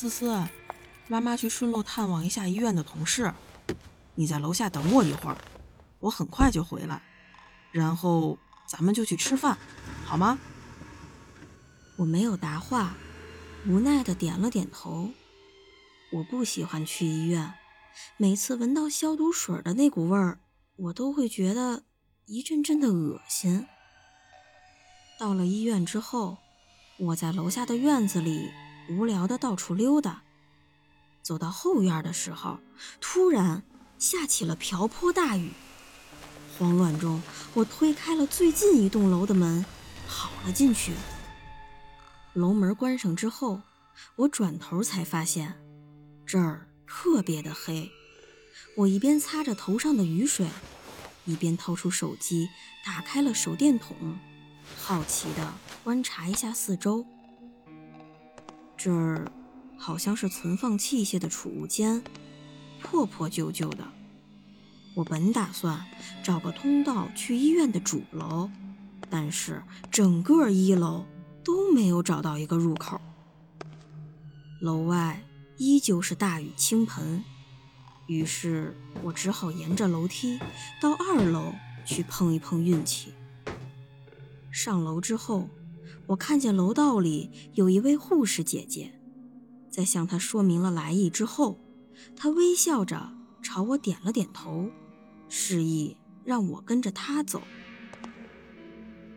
思思，妈妈去顺路探望一下医院的同事，你在楼下等我一会儿，我很快就回来，然后咱们就去吃饭，好吗？我没有答话，无奈的点了点头。我不喜欢去医院，每次闻到消毒水的那股味儿，我都会觉得一阵阵的恶心。到了医院之后，我在楼下的院子里。无聊的到处溜达，走到后院的时候，突然下起了瓢泼大雨。慌乱中，我推开了最近一栋楼的门，跑了进去。楼门关上之后，我转头才发现这儿特别的黑。我一边擦着头上的雨水，一边掏出手机，打开了手电筒，好奇的观察一下四周。这儿好像是存放器械的储物间，破破旧旧的。我本打算找个通道去医院的主楼，但是整个一楼都没有找到一个入口。楼外依旧是大雨倾盆，于是我只好沿着楼梯到二楼去碰一碰运气。上楼之后。我看见楼道里有一位护士姐姐，在向她说明了来意之后，她微笑着朝我点了点头，示意让我跟着她走。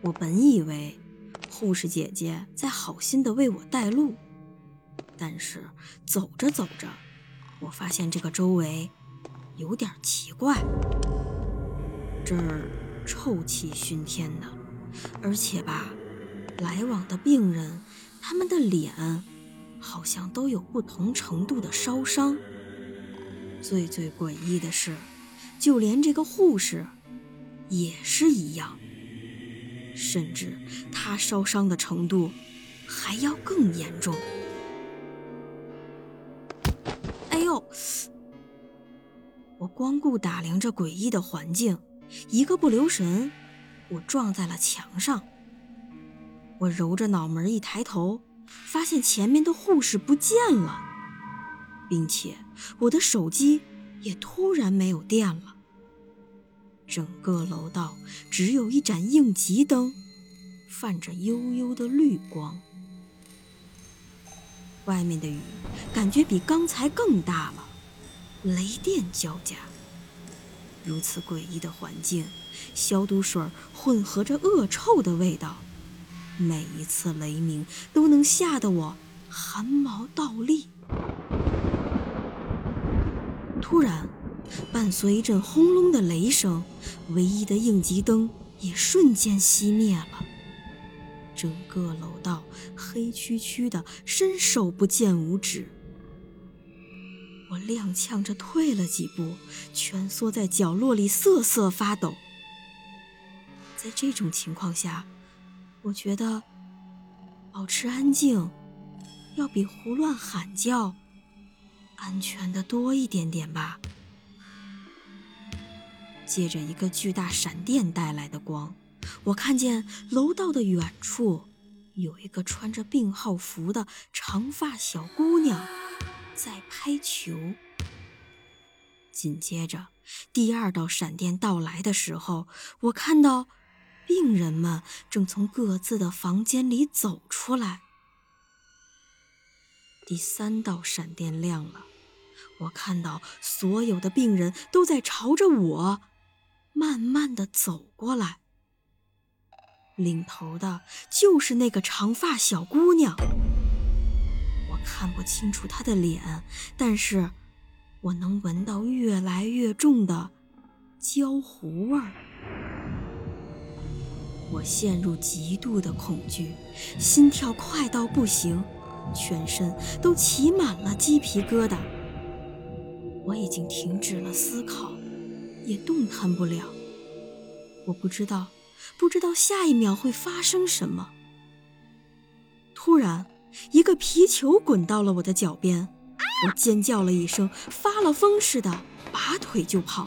我本以为护士姐姐在好心的为我带路，但是走着走着，我发现这个周围有点奇怪，这儿臭气熏天的，而且吧。来往的病人，他们的脸好像都有不同程度的烧伤。最最诡异的是，就连这个护士也是一样，甚至他烧伤的程度还要更严重。哎呦！我光顾打量着诡异的环境，一个不留神，我撞在了墙上。我揉着脑门一抬头，发现前面的护士不见了，并且我的手机也突然没有电了。整个楼道只有一盏应急灯，泛着幽幽的绿光。外面的雨感觉比刚才更大了，雷电交加。如此诡异的环境，消毒水混合着恶臭的味道。每一次雷鸣都能吓得我汗毛倒立。突然，伴随一阵轰隆的雷声，唯一的应急灯也瞬间熄灭了。整个楼道黑黢黢的，伸手不见五指。我踉跄着退了几步，蜷缩在角落里瑟瑟发抖。在这种情况下。我觉得保持安静，要比胡乱喊叫安全的多一点点吧。借着一个巨大闪电带来的光，我看见楼道的远处有一个穿着病号服的长发小姑娘在拍球。紧接着，第二道闪电到来的时候，我看到。病人们正从各自的房间里走出来。第三道闪电亮了，我看到所有的病人都在朝着我慢慢的走过来。领头的就是那个长发小姑娘，我看不清楚她的脸，但是我能闻到越来越重的焦糊味儿。我陷入极度的恐惧，心跳快到不行，全身都起满了鸡皮疙瘩。我已经停止了思考，也动弹不了。我不知道，不知道下一秒会发生什么。突然，一个皮球滚到了我的脚边，我尖叫了一声，发了疯似的拔腿就跑。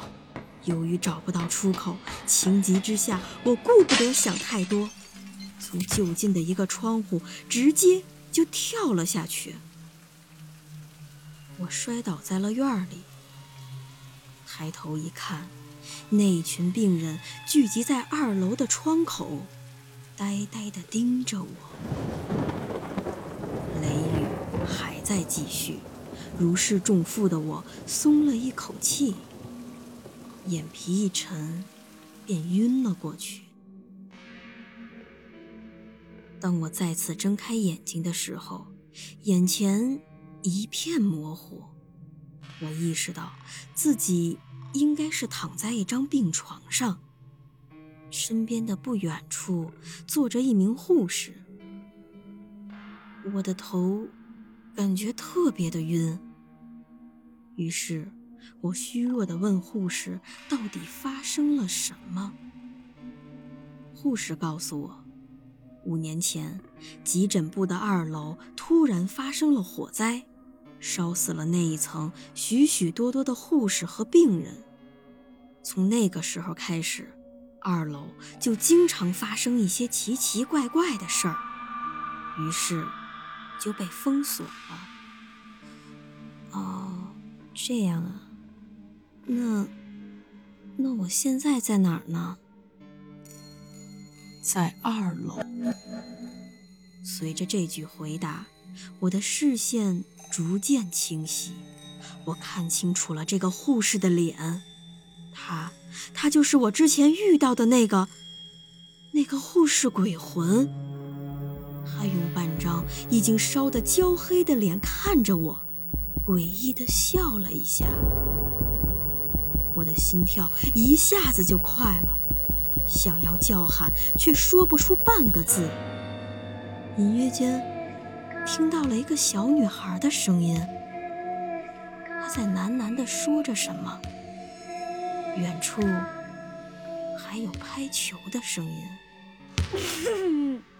由于找不到出口，情急之下，我顾不得想太多，从就近的一个窗户直接就跳了下去。我摔倒在了院里，抬头一看，那群病人聚集在二楼的窗口，呆呆地盯着我。雷雨还在继续，如释重负的我松了一口气。眼皮一沉，便晕了过去。当我再次睁开眼睛的时候，眼前一片模糊。我意识到自己应该是躺在一张病床上，身边的不远处坐着一名护士。我的头感觉特别的晕，于是。我虚弱地问护士：“到底发生了什么？”护士告诉我，五年前急诊部的二楼突然发生了火灾，烧死了那一层许许多多的护士和病人。从那个时候开始，二楼就经常发生一些奇奇怪怪的事儿，于是就被封锁了。哦，这样啊。那，那我现在在哪儿呢？在二楼。随着这句回答，我的视线逐渐清晰，我看清楚了这个护士的脸，她，她就是我之前遇到的那个，那个护士鬼魂。她用半张已经烧得焦黑的脸看着我，诡异的笑了一下。我的心跳一下子就快了，想要叫喊却说不出半个字。隐约间听到了一个小女孩的声音，她在喃喃地说着什么。远处还有拍球的声音。